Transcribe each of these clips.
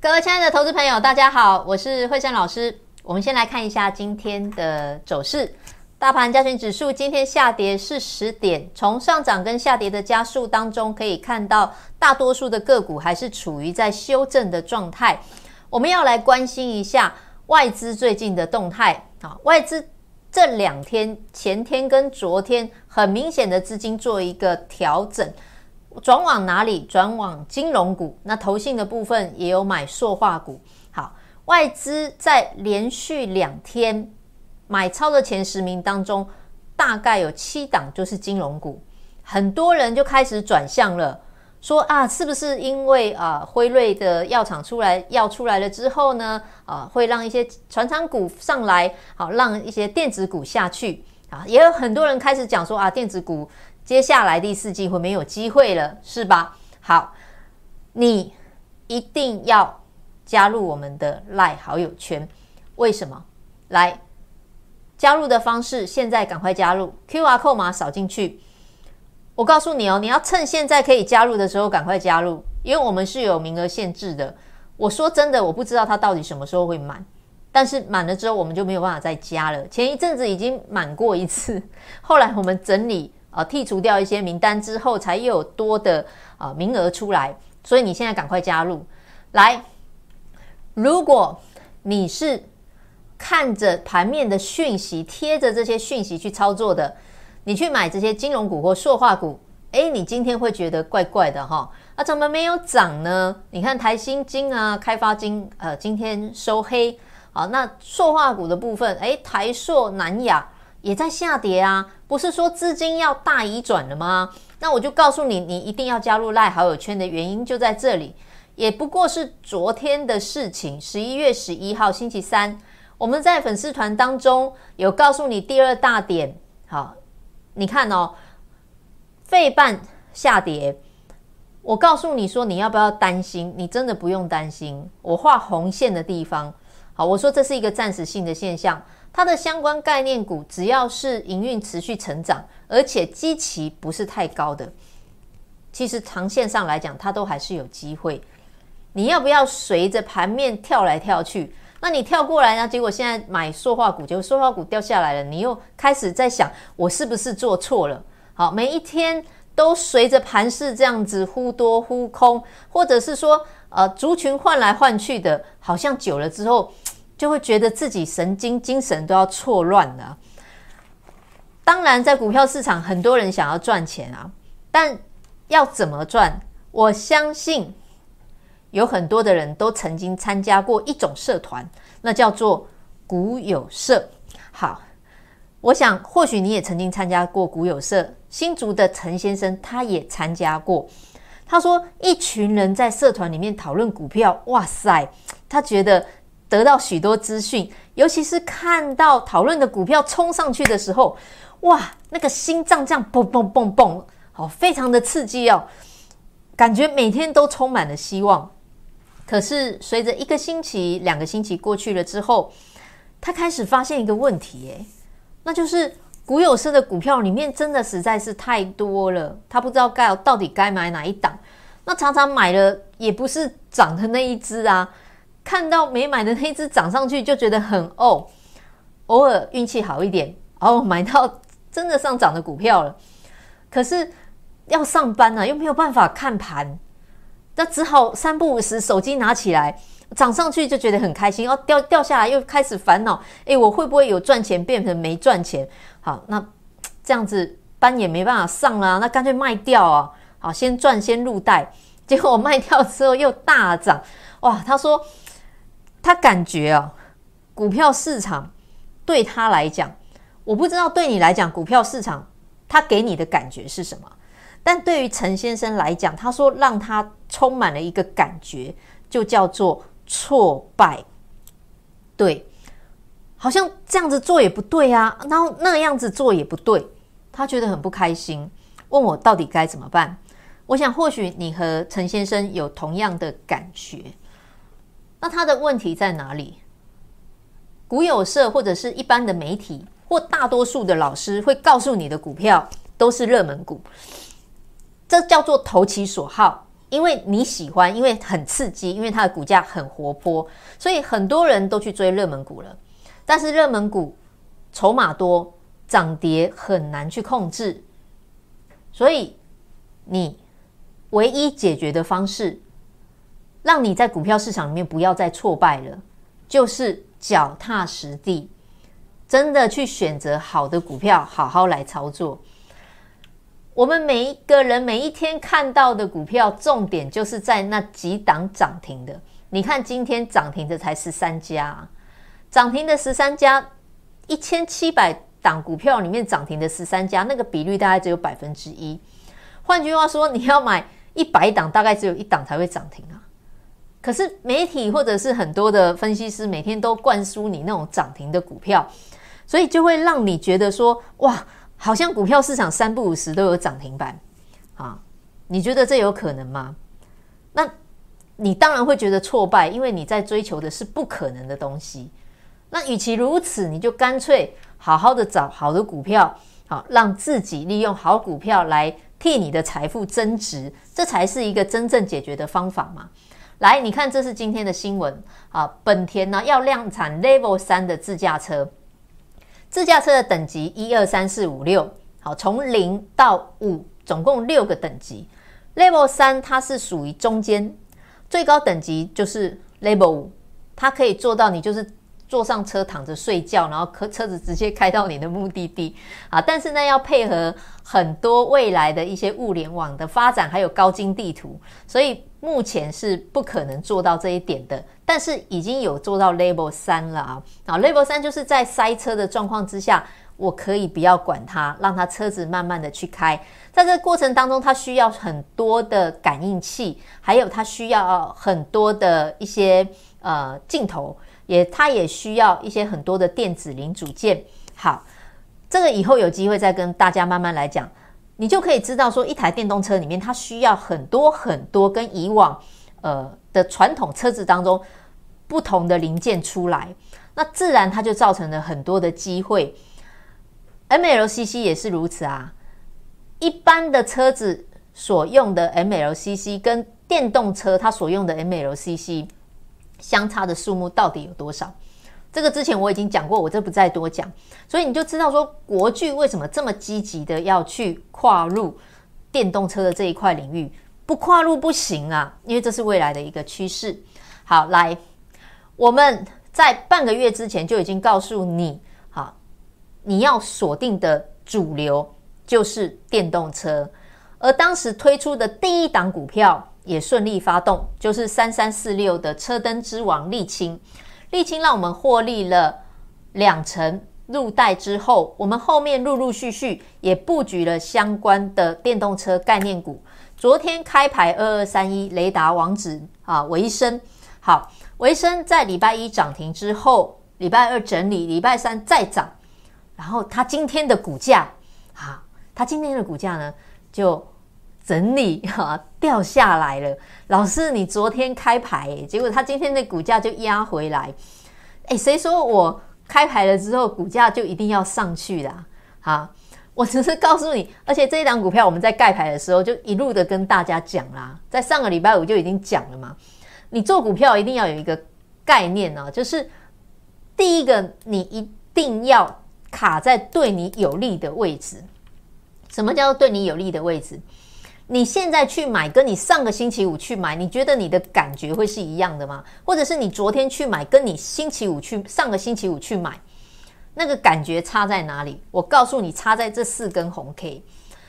各位亲爱的投资朋友，大家好，我是惠珊老师。我们先来看一下今天的走势。大盘加权指数今天下跌四十点，从上涨跟下跌的加速当中可以看到，大多数的个股还是处于在修正的状态。我们要来关心一下外资最近的动态啊，外资这两天、前天跟昨天，很明显的资金做一个调整。转往哪里？转往金融股。那投信的部分也有买塑化股。好，外资在连续两天买超的前十名当中，大概有七档就是金融股。很多人就开始转向了，说啊，是不是因为啊辉瑞的药厂出来药出来了之后呢，啊会让一些传产股上来，好让一些电子股下去啊？也有很多人开始讲说啊，电子股。接下来第四季会没有机会了，是吧？好，你一定要加入我们的赖好友圈。为什么？来，加入的方式，现在赶快加入，QR code 码扫进去。我告诉你哦，你要趁现在可以加入的时候赶快加入，因为我们是有名额限制的。我说真的，我不知道它到底什么时候会满，但是满了之后我们就没有办法再加了。前一阵子已经满过一次，后来我们整理。啊，剔除掉一些名单之后，才又有多的啊名额出来，所以你现在赶快加入来。如果你是看着盘面的讯息，贴着这些讯息去操作的，你去买这些金融股或塑化股，诶，你今天会觉得怪怪的哈。啊，怎么没有涨呢？你看台新金啊、开发金，呃，今天收黑。好，那塑化股的部分，诶，台塑、南亚。也在下跌啊，不是说资金要大移转了吗？那我就告诉你，你一定要加入赖好友圈的原因就在这里，也不过是昨天的事情。十一月十一号星期三，我们在粉丝团当中有告诉你第二大点。好，你看哦，费半下跌，我告诉你说你要不要担心？你真的不用担心。我画红线的地方，好，我说这是一个暂时性的现象。它的相关概念股，只要是营运持续成长，而且基期不是太高的，其实长线上来讲，它都还是有机会。你要不要随着盘面跳来跳去？那你跳过来呢？结果现在买塑化股，结果塑化股掉下来了，你又开始在想，我是不是做错了？好，每一天都随着盘势这样子忽多忽空，或者是说，呃，族群换来换去的，好像久了之后。就会觉得自己神经精神都要错乱了。当然，在股票市场，很多人想要赚钱啊，但要怎么赚？我相信有很多的人都曾经参加过一种社团，那叫做股友社。好，我想或许你也曾经参加过股友社。新竹的陈先生他也参加过，他说一群人在社团里面讨论股票，哇塞，他觉得。得到许多资讯，尤其是看到讨论的股票冲上去的时候，哇，那个心脏这样蹦蹦蹦蹦，好，非常的刺激哦，感觉每天都充满了希望。可是随着一个星期、两个星期过去了之后，他开始发现一个问题，诶，那就是股友社的股票里面真的实在是太多了，他不知道该到底该买哪一档，那常常买了也不是涨的那一只啊。看到没买的那只涨上去就觉得很哦，偶尔运气好一点哦，买到真的上涨的股票了。可是要上班啊，又没有办法看盘，那只好三不五时手机拿起来，涨上去就觉得很开心，哦，掉掉下来又开始烦恼，诶，我会不会有赚钱变成没赚钱？好，那这样子班也没办法上啦，那干脆卖掉啊，好，先赚先入袋。结果卖掉之后又大涨，哇，他说。他感觉啊，股票市场对他来讲，我不知道对你来讲，股票市场他给你的感觉是什么？但对于陈先生来讲，他说让他充满了一个感觉，就叫做挫败。对，好像这样子做也不对啊，然后那样子做也不对，他觉得很不开心，问我到底该怎么办？我想或许你和陈先生有同样的感觉。那他的问题在哪里？股友社或者是一般的媒体或大多数的老师会告诉你的股票都是热门股，这叫做投其所好。因为你喜欢，因为很刺激，因为它的股价很活泼，所以很多人都去追热门股了。但是热门股筹码多，涨跌很难去控制，所以你唯一解决的方式，让你在股票市场里面不要再挫败了，就是脚踏实地，真的去选择好的股票，好好来操作。我们每一个人每一天看到的股票，重点就是在那几档涨停的。你看今天涨停的才十三家，涨停的十三家，一千七百档股票里面涨停的十三家，那个比率大概只有百分之一。换句话说，你要买一百档，大概只有一档才会涨停啊。可是媒体或者是很多的分析师每天都灌输你那种涨停的股票，所以就会让你觉得说，哇。好像股票市场三不五时都有涨停板，啊，你觉得这有可能吗？那你当然会觉得挫败，因为你在追求的是不可能的东西。那与其如此，你就干脆好好的找好的股票，好，让自己利用好股票来替你的财富增值，这才是一个真正解决的方法嘛。来，你看，这是今天的新闻啊，本田呢要量产 Level 三的自驾车。自驾车的等级一二三四五六，好，从零到五，总共六个等级。Level 三它是属于中间，最高等级就是 Level 五，它可以做到你就是坐上车躺着睡觉，然后车车子直接开到你的目的地啊。但是呢，要配合很多未来的一些物联网的发展，还有高精地图，所以目前是不可能做到这一点的。但是已经有做到 Level 三了啊！啊，Level 三就是在塞车的状况之下，我可以不要管它，让它车子慢慢的去开。在这个过程当中，它需要很多的感应器，还有它需要很多的一些呃镜头，也它也需要一些很多的电子零组件。好，这个以后有机会再跟大家慢慢来讲，你就可以知道说，一台电动车里面它需要很多很多跟以往呃的传统车子当中。不同的零件出来，那自然它就造成了很多的机会。MLCC 也是如此啊。一般的车子所用的 MLCC 跟电动车它所用的 MLCC 相差的数目到底有多少？这个之前我已经讲过，我这不再多讲。所以你就知道说，国巨为什么这么积极的要去跨入电动车的这一块领域？不跨入不行啊，因为这是未来的一个趋势。好，来。我们在半个月之前就已经告诉你，好，你要锁定的主流就是电动车，而当时推出的第一档股票也顺利发动，就是三三四六的车灯之王沥青，沥青让我们获利了两成入袋之后，我们后面陆陆续续也布局了相关的电动车概念股。昨天开牌二二三一雷达王子啊，维生好。维生在礼拜一涨停之后，礼拜二整理，礼拜三再涨，然后它今天的股价啊，它今天的股价呢就整理哈掉下来了。老师，你昨天开牌，结果它今天的股价就压回来。哎，谁说我开牌了之后股价就一定要上去的？啊，我只是告诉你，而且这一档股票我们在盖牌的时候就一路的跟大家讲啦，在上个礼拜五就已经讲了嘛。你做股票一定要有一个概念啊，就是第一个，你一定要卡在对你有利的位置。什么叫做对你有利的位置？你现在去买，跟你上个星期五去买，你觉得你的感觉会是一样的吗？或者是你昨天去买，跟你星期五去，上个星期五去买，那个感觉差在哪里？我告诉你，差在这四根红 K。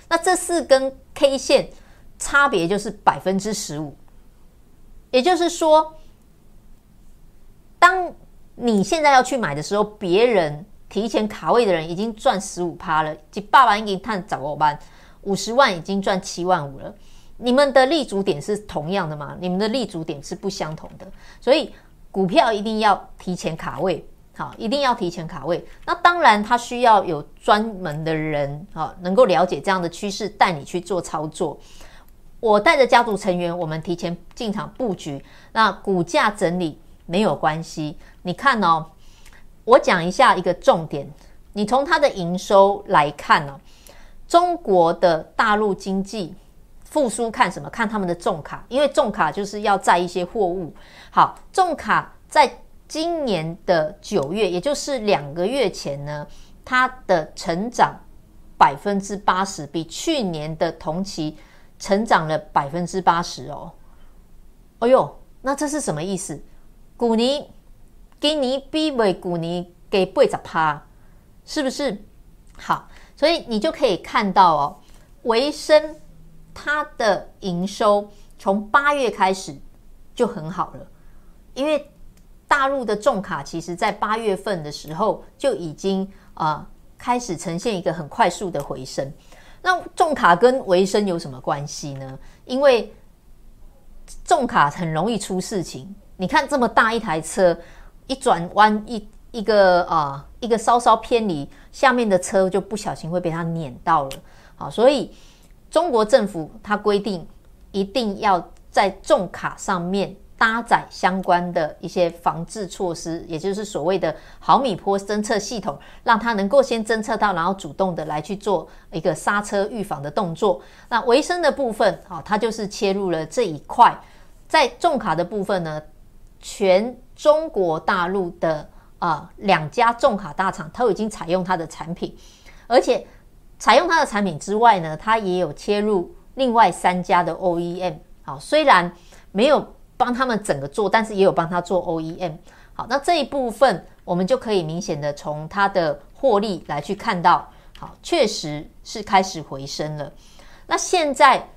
那这四根 K 线差别就是百分之十五。也就是说，当你现在要去买的时候，别人提前卡位的人已经赚十五趴了，即爸爸已经赚十五万，五十万已经赚七万五了。你们的立足点是同样的吗？你们的立足点是不相同的，所以股票一定要提前卡位，好，一定要提前卡位。那当然，它需要有专门的人，好，能够了解这样的趋势，带你去做操作。我带着家族成员，我们提前进场布局。那股价整理没有关系。你看哦，我讲一下一个重点。你从它的营收来看哦，中国的大陆经济复苏看什么？看他们的重卡，因为重卡就是要载一些货物。好，重卡在今年的九月，也就是两个月前呢，它的成长百分之八十，比去年的同期成长了百分之八十哦。哎呦，那这是什么意思？古尼今年比未古尼给八十趴，是不是？好，所以你就可以看到哦，维生它的营收从八月开始就很好了，因为大陆的重卡其实在八月份的时候就已经啊、开始呈现一个很快速的回升。那重卡跟维生有什么关系呢？因为重卡很容易出事情。你看这么大一台车，一转弯一一个啊、一个稍稍偏离，下面的车就不小心会被它碾到了。好，所以中国政府它规定一定要在重卡上面搭载相关的一些防治措施，也就是所谓的毫米波侦测系统，让它能够先侦测到，然后主动的来去做一个刹车预防的动作。那维生的部分，好，它就是切入了这一块。在重卡的部分呢，全中国大陆的啊两家重卡大厂都已经采用它的产品，而且采用它的产品之外呢，它也有切入另外三家的 OEM。好，虽然没有帮他们整个做，但是也有帮他做 OEM。好，那这一部分我们就可以明显的从它的获利来去看到，好，确实是开始回升了。那现在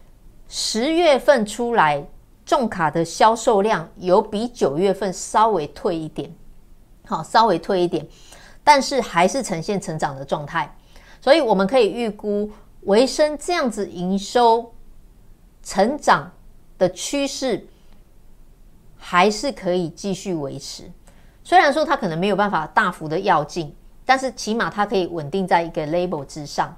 十月份出来。重卡的销售量有比九月份稍微退一点，好，稍微退一点，但是还是呈现成长的状态，所以我们可以预估维生这样子营收成长的趋势还是可以继续维持。虽然说它可能没有办法大幅的跃进，但是起码它可以稳定在一个 level 之上，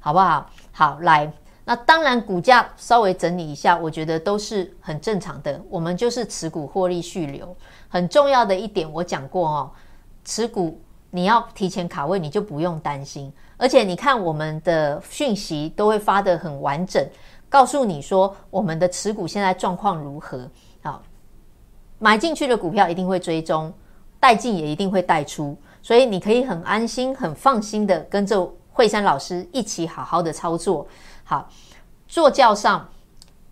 好不好？好，来。那当然，股价稍微整理一下，我觉得都是很正常的。我们就是持股获利续留，很重要的一点我讲过哦，持股你要提前卡位，你就不用担心。而且你看我们的讯息都会发得很完整，告诉你说我们的持股现在状况如何。好，买进去的股票一定会追踪，带进也一定会带出，所以你可以很安心、很放心的跟着惠珊老师一起好好的操作。好，坐轿上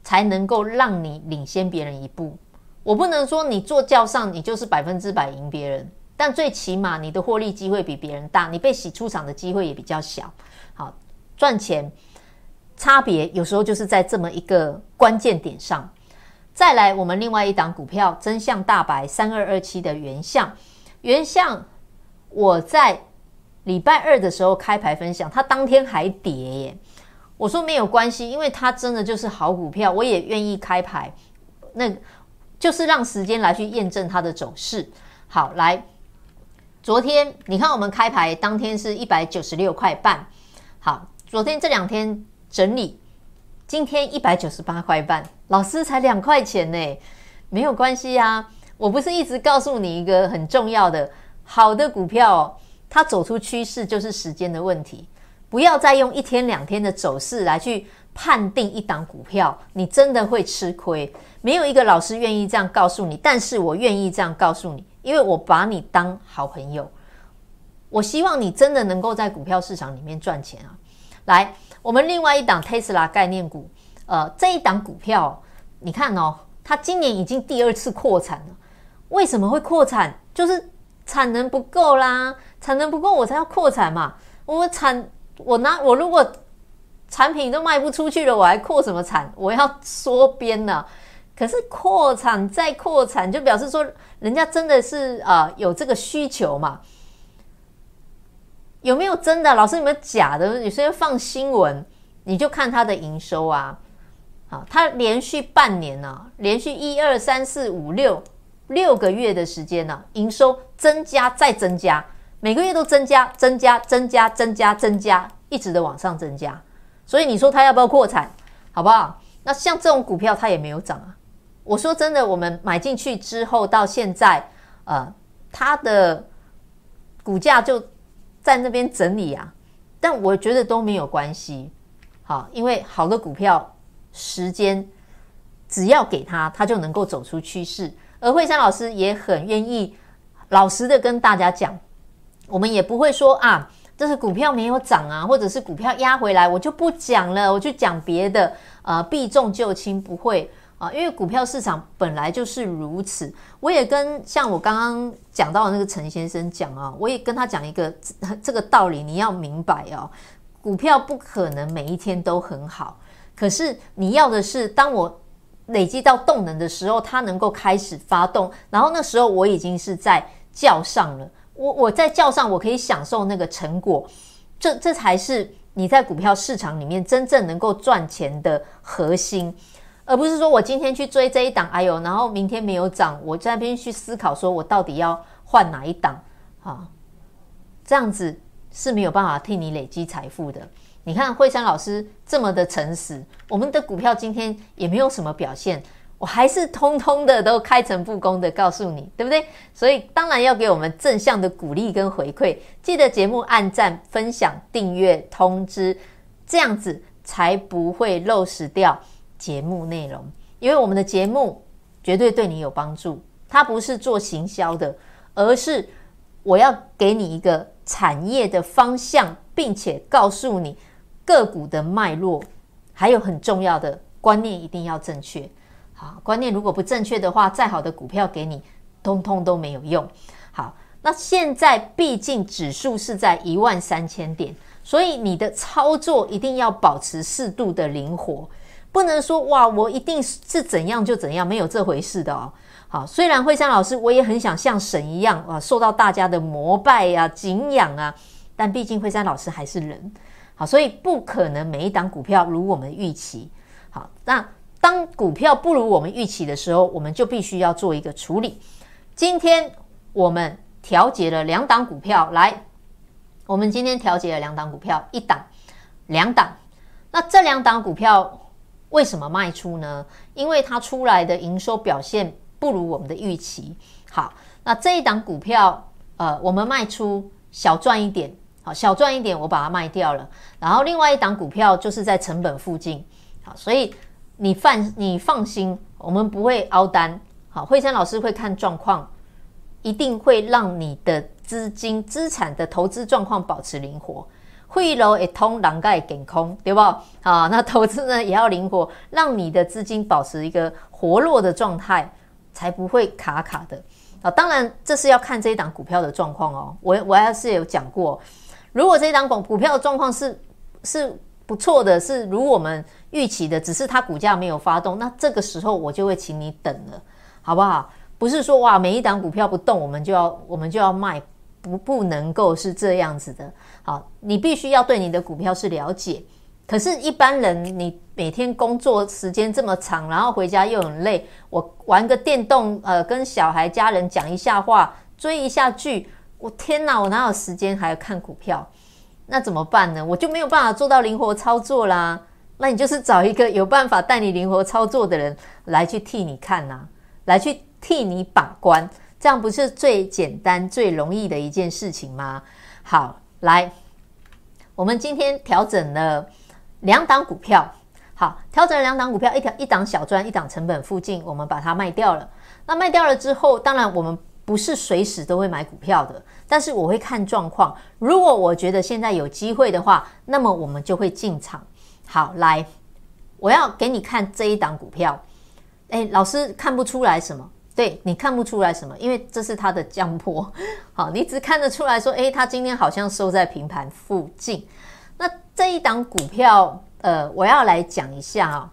才能够让你领先别人一步。我不能说你坐轿上你就是百分之百赢别人，但最起码你的获利机会比别人大，你被洗出场的机会也比较小。好，赚钱差别有时候就是在这么一个关键点上。再来，我们另外一档股票真相大白三二二七的原相，原相我在礼拜二的时候开牌分享，它当天还跌耶。我说没有关系，因为它真的就是好股票，我也愿意开牌，那就是让时间来去验证它的走势。好，来，昨天你看我们开牌当天是一百九十六块半，好，昨天这两天整理，今天一百九十八块半，老师才两块钱呢，没有关系啊，我不是一直告诉你一个很重要的好的股票，它走出趋势就是时间的问题。不要再用一天两天的走势来去判定一档股票，你真的会吃亏。没有一个老师愿意这样告诉你，但是我愿意这样告诉你，因为我把你当好朋友。我希望你真的能够在股票市场里面赚钱啊！来，我们另外一档 Tesla 概念股，呃，这一档股票，你看哦，它今年已经第二次扩产了。为什么会扩产？就是产能不够啦，产能不够我才要扩产嘛，我产。我拿我如果产品都卖不出去了，我还扩什么产？我要缩编呢。可是扩产再扩产，就表示说人家真的是啊、有这个需求嘛？有没有真的？老师有没有假的？有些人放新闻，你就看他的营收啊。啊，他连续半年呢、啊，连续一二三四五六六个月的时间呢、啊，营收增加再增加。每个月都增加、增加、增加、增加、增加，一直的往上增加。所以你说它要不要扩产，好不好？那像这种股票它也没有涨啊。我说真的，我们买进去之后到现在，呃，它的股价就在那边整理啊。但我觉得都没有关系，好，因为好的股票时间，只要给它，它就能够走出趋势。而惠珊老师也很愿意老实的跟大家讲，我们也不会说啊，这是股票没有涨啊，或者是股票压回来，我就不讲了，我就讲别的，呃，避重就轻，不会。啊，因为股票市场本来就是如此。我也跟像我刚刚讲到的那个陈先生讲啊，我也跟他讲一个 这个道理，你要明白哦，股票不可能每一天都很好。可是你要的是，当我累积到动能的时候，它能够开始发动，然后那时候我已经是在叫上了。我我在叫上，我可以享受那个成果。这这才是你在股票市场里面真正能够赚钱的核心。而不是说我今天去追这一档，哎呦，然后明天没有涨，我在那边去思考，说我到底要换哪一档？啊，这样子是没有办法替你累积财富的。你看惠山老师这么的诚实，我们的股票今天也没有什么表现，我还是通通的都开诚布公的告诉你，对不对？所以当然要给我们正向的鼓励跟回馈。记得节目按赞、分享、订阅、通知，这样子才不会漏失掉。节目内容，因为我们的节目绝对对你有帮助，它不是做行销的，而是我要给你一个产业的方向，并且告诉你个股的脉络，还有很重要的观念一定要正确。啊，观念如果不正确的话，再好的股票给你，通通都没有用。好，那现在毕竟指数是在一万三千点，所以你的操作一定要保持适度的灵活。不能说哇，我一定是怎样就怎样，没有这回事的哦。好，虽然惠山老师我也很想像神一样啊，受到大家的膜拜、啊、敬仰啊，但毕竟惠山老师还是人，好，所以不可能每一档股票如我们预期。好，那当股票不如我们预期的时候，我们就必须要做一个处理。今天我们调节了两档股票，来，我们今天调节了两档股票，一档、两档，那这两档股票。为什么卖出呢？因为它出来的营收表现不如我们的预期。好，那这一档股票，呃，我们卖出小赚一点，好，小赚一点，我把它卖掉了。然后另外一档股票就是在成本附近，好，所以你放你放心，我们不会凹单。好，惠珊老师会看状况，一定会让你的资金资产的投资状况保持灵活。汇流一通，狼盖给空，对不？啊，那投资呢也要灵活，让你的资金保持一个活络的状态，才不会卡卡的啊。当然，这是要看这一档股票的状况哦。我我还是有讲过，如果这一档股股票的状况是是不错的，是如我们预期的，只是它股价没有发动，那这个时候我就会请你等了，好不好？不是说哇，每一档股票不动，我们就要我们就要卖。不，不能够是这样子的。好，你必须要对你的股票是了解。可是，一般人你每天工作时间这么长，然后回家又很累，我玩个电动，呃，跟小孩、家人讲一下话，追一下剧，我天哪，我哪有时间还要看股票？那怎么办呢？我就没有办法做到灵活操作啦。那你就是找一个有办法带你灵活操作的人来去替你看呐，来去替你把关。这样不是最简单、最容易的一件事情吗？好，来，我们今天调整了两档股票。好，调整了两档股票，一条一档小赚，一档成本附近，我们把它卖掉了。那卖掉了之后，当然我们不是随时都会买股票的，但是我会看状况。如果我觉得现在有机会的话，那么我们就会进场。好，来，我要给你看这一档股票。诶，老师看不出来什么？对，你看不出来什么，因为这是它的江波。好，你只看得出来说，诶，它今天好像收在平盘附近。那这一档股票，呃，我要来讲一下啊。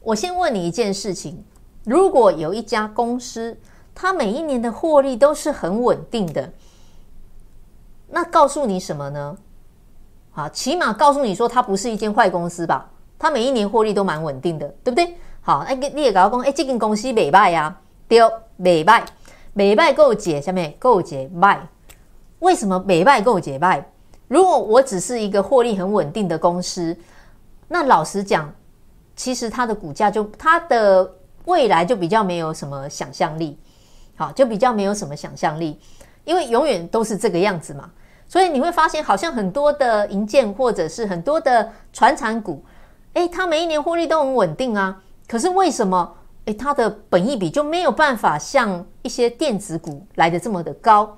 我先问你一件事情：如果有一家公司，它每一年的获利都是很稳定的，那告诉你什么呢？好，起码告诉你说，它不是一间坏公司吧？它每一年获利都蛮稳定的，对不对？好，哎，你也搞讲，哎，这间公司没败呀。对，美败，美败够解，下面够解卖。为什么美败够解卖？如果我只是一个获利很稳定的公司，那老实讲，其实它的股价就它的未来就比较没有什么想象力，好，就比较没有什么想象力，因为永远都是这个样子嘛。所以你会发现，好像很多的银建或者是很多的传产股，诶，它每一年获利都很稳定啊，可是为什么诶，它的本益比就没有办法像一些电子股来的这么的高？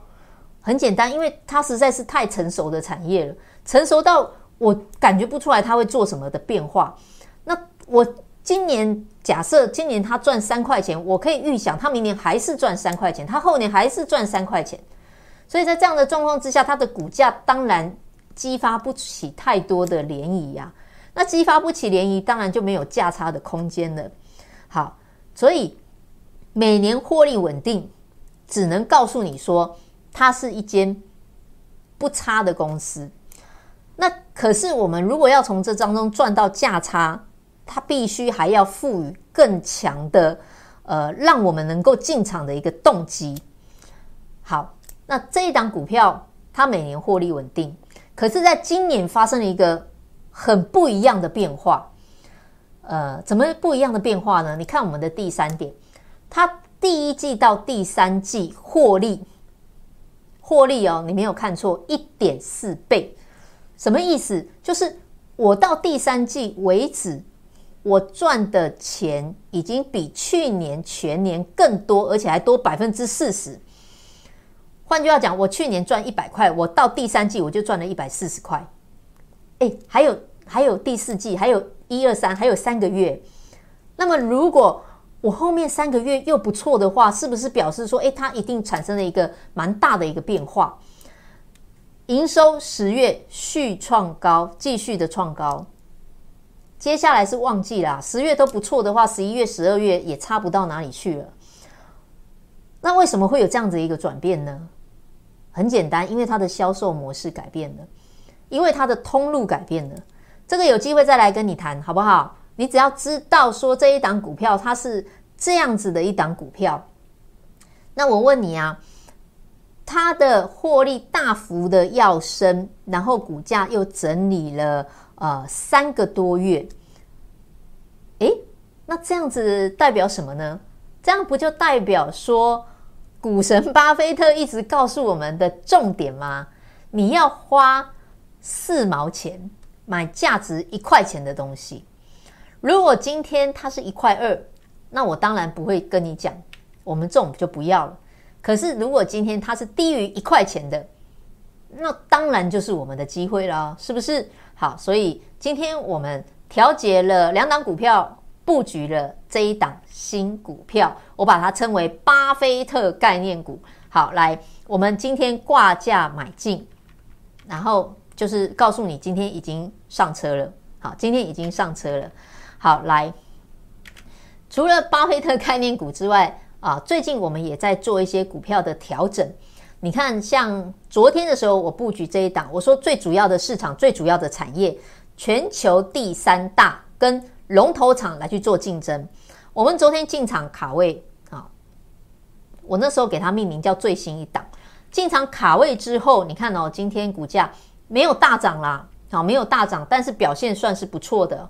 很简单，因为它实在是太成熟的产业了，成熟到我感觉不出来它会做什么的变化。那我今年假设今年他赚三块钱，我可以预想他明年还是赚三块钱，他后年还是赚三块钱。所以在这样的状况之下，它的股价当然激发不起太多的涟漪呀。那激发不起涟漪，当然就没有价差的空间了。好，所以每年获利稳定，只能告诉你说。它是一间不差的公司，那可是我们如果要从这当中赚到价差，它必须还要赋予更强的呃，让我们能够进场的一个动机。好，那这一档股票它每年获利稳定，可是在今年发生了一个很不一样的变化。呃，怎么不一样的变化呢？你看我们的第三点，它第一季到第三季获利。获利哦，你没有看错，一点四倍，什么意思？就是我到第三季为止，我赚的钱已经比去年全年更多，而且还多百分之四十。换句话讲，我去年赚一百块，我到第三季我就赚了一百四十块。哎，还有还有第四季，还有一二三，还有三个月。那么如果我后面三个月又不错的话，是不是表示说，诶，它一定产生了一个蛮大的一个变化？营收十月续创高，继续的创高。接下来是旺季啦，十月都不错的话，十一月、十二月也差不到哪里去了。那为什么会有这样子一个转变呢？很简单，因为它的销售模式改变了，因为它的通路改变了。这个有机会再来跟你谈，好不好？你只要知道说这一档股票它是这样子的一档股票，那我问你啊，它的获利大幅的要升，然后股价又整理了呃三个多月，诶，那这样子代表什么呢？这样不就代表说股神巴菲特一直告诉我们的重点吗？你要花四毛钱买价值一块钱的东西。如果今天它是一块二，那我当然不会跟你讲，我们这种就不要了。可是如果今天它是低于一块钱的，那当然就是我们的机会了，是不是？好，所以今天我们调节了两档股票，布局了这一档新股票，我把它称为巴菲特概念股。好，来，我们今天挂价买进，然后就是告诉你今天已经上车了。好，今天已经上车了。好，来，除了巴菲特概念股之外啊，最近我们也在做一些股票的调整。你看，像昨天的时候，我布局这一档，我说最主要的市场、最主要的产业，全球第三大跟龙头厂来去做竞争。我们昨天进场卡位啊，我那时候给它命名叫最新一档。进场卡位之后，你看哦，今天股价没有大涨啦，好，没有大涨，但是表现算是不错的。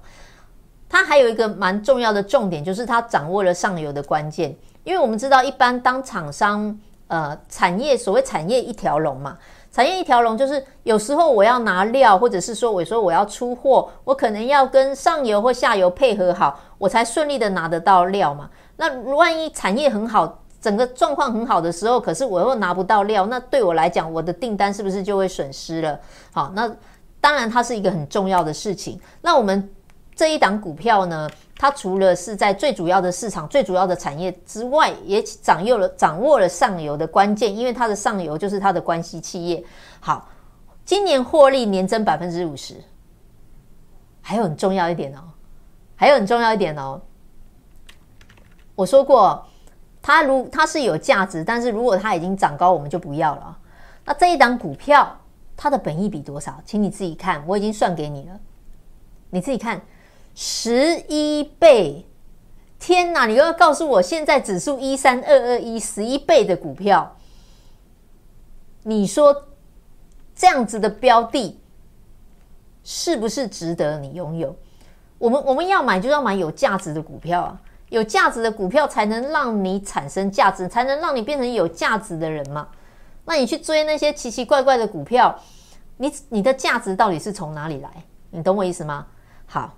它还有一个蛮重要的重点，就是它掌握了上游的关键。因为我们知道，一般当厂商，呃，产业所谓产业一条龙嘛，产业一条龙就是有时候我要拿料，或者是说我说我要出货，我可能要跟上游或下游配合好，我才顺利的拿得到料嘛。那万一产业很好，整个状况很好的时候，可是我又拿不到料，那对我来讲，我的订单是不是就会损失了？好，那当然它是一个很重要的事情。那我们。这一档股票呢，它除了是在最主要的市场、最主要的产业之外，也掌握了掌握了上游的关键，因为它的上游就是它的关系企业。好，今年获利年增百分之五十，还有很重要一点哦，还有很重要一点哦。我说过，它如它是有价值，但是如果它已经涨高，我们就不要了。那这一档股票，它的本益比多少？请你自己看，我已经算给你了，你自己看。十一倍！天哪！你又要告诉我，现在指数一三二二一，十一倍的股票，你说这样子的标的，是不是值得你拥有？我们我们要买，就要买有价值的股票啊！有价值的股票才能让你产生价值，才能让你变成有价值的人嘛。那你去追那些奇奇怪怪的股票，你你的价值到底是从哪里来？你懂我意思吗？好。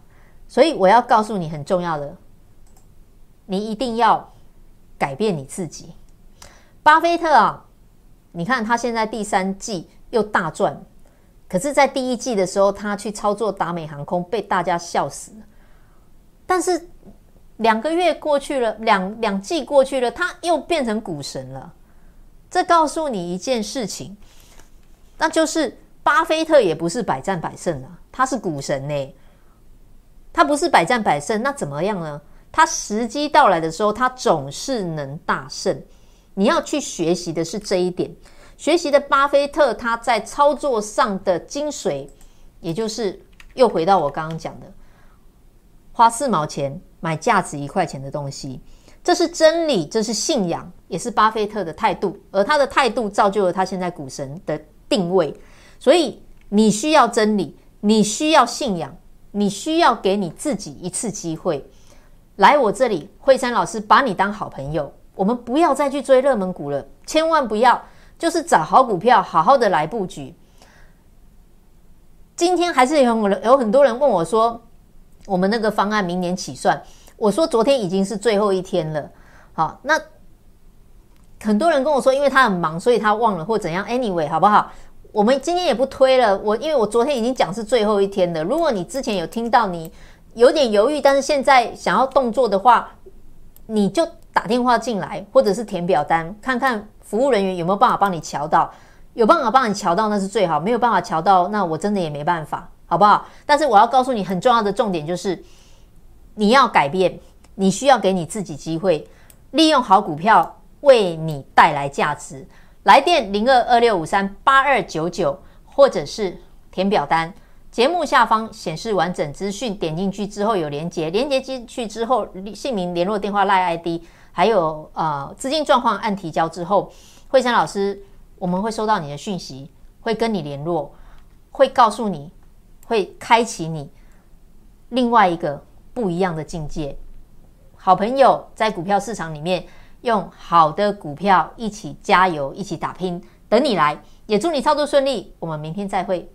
所以我要告诉你很重要的，你一定要改变你自己。巴菲特啊，你看他现在第三季又大赚，可是，在第一季的时候，他去操作达美航空，被大家笑死。但是两个月过去了，两两季过去了，他又变成股神了。这告诉你一件事情，那就是巴菲特也不是百战百胜啊，他是股神呢。他不是百战百胜，那怎么样呢？他时机到来的时候，他总是能大胜。你要去学习的是这一点，学习的巴菲特他在操作上的精髓，也就是又回到我刚刚讲的，花四毛钱买价值一块钱的东西，这是真理，这是信仰，也是巴菲特的态度。而他的态度造就了他现在股神的定位。所以你需要真理，你需要信仰。你需要给你自己一次机会，来我这里，惠山老师把你当好朋友。我们不要再去追热门股了，千万不要，就是找好股票，好好的来布局。今天还是有有很多人问我说，我们那个方案明年起算，我说昨天已经是最后一天了。好，那很多人跟我说，因为他很忙，所以他忘了或怎样。Anyway，好不好？我们今天也不推了，我因为我昨天已经讲是最后一天了。如果你之前有听到你有点犹豫，但是现在想要动作的话，你就打电话进来，或者是填表单，看看服务人员有没有办法帮你瞧到。有办法帮你瞧到那是最好，没有办法瞧到，那我真的也没办法，好不好？但是我要告诉你很重要的重点就是，你要改变，你需要给你自己机会，利用好股票为你带来价值。来电零二二六五三八二九九，或者是填表单。节目下方显示完整资讯，点进去之后有连接，连接进去之后姓名、联络电话、赖 ID，还有呃资金状况按提交之后，慧珊老师我们会收到你的讯息，会跟你联络，会告诉你，会开启你另外一个不一样的境界。好朋友在股票市场里面。用好的股票一起加油，一起打拼，等你来，也祝你操作顺利。我们明天再会。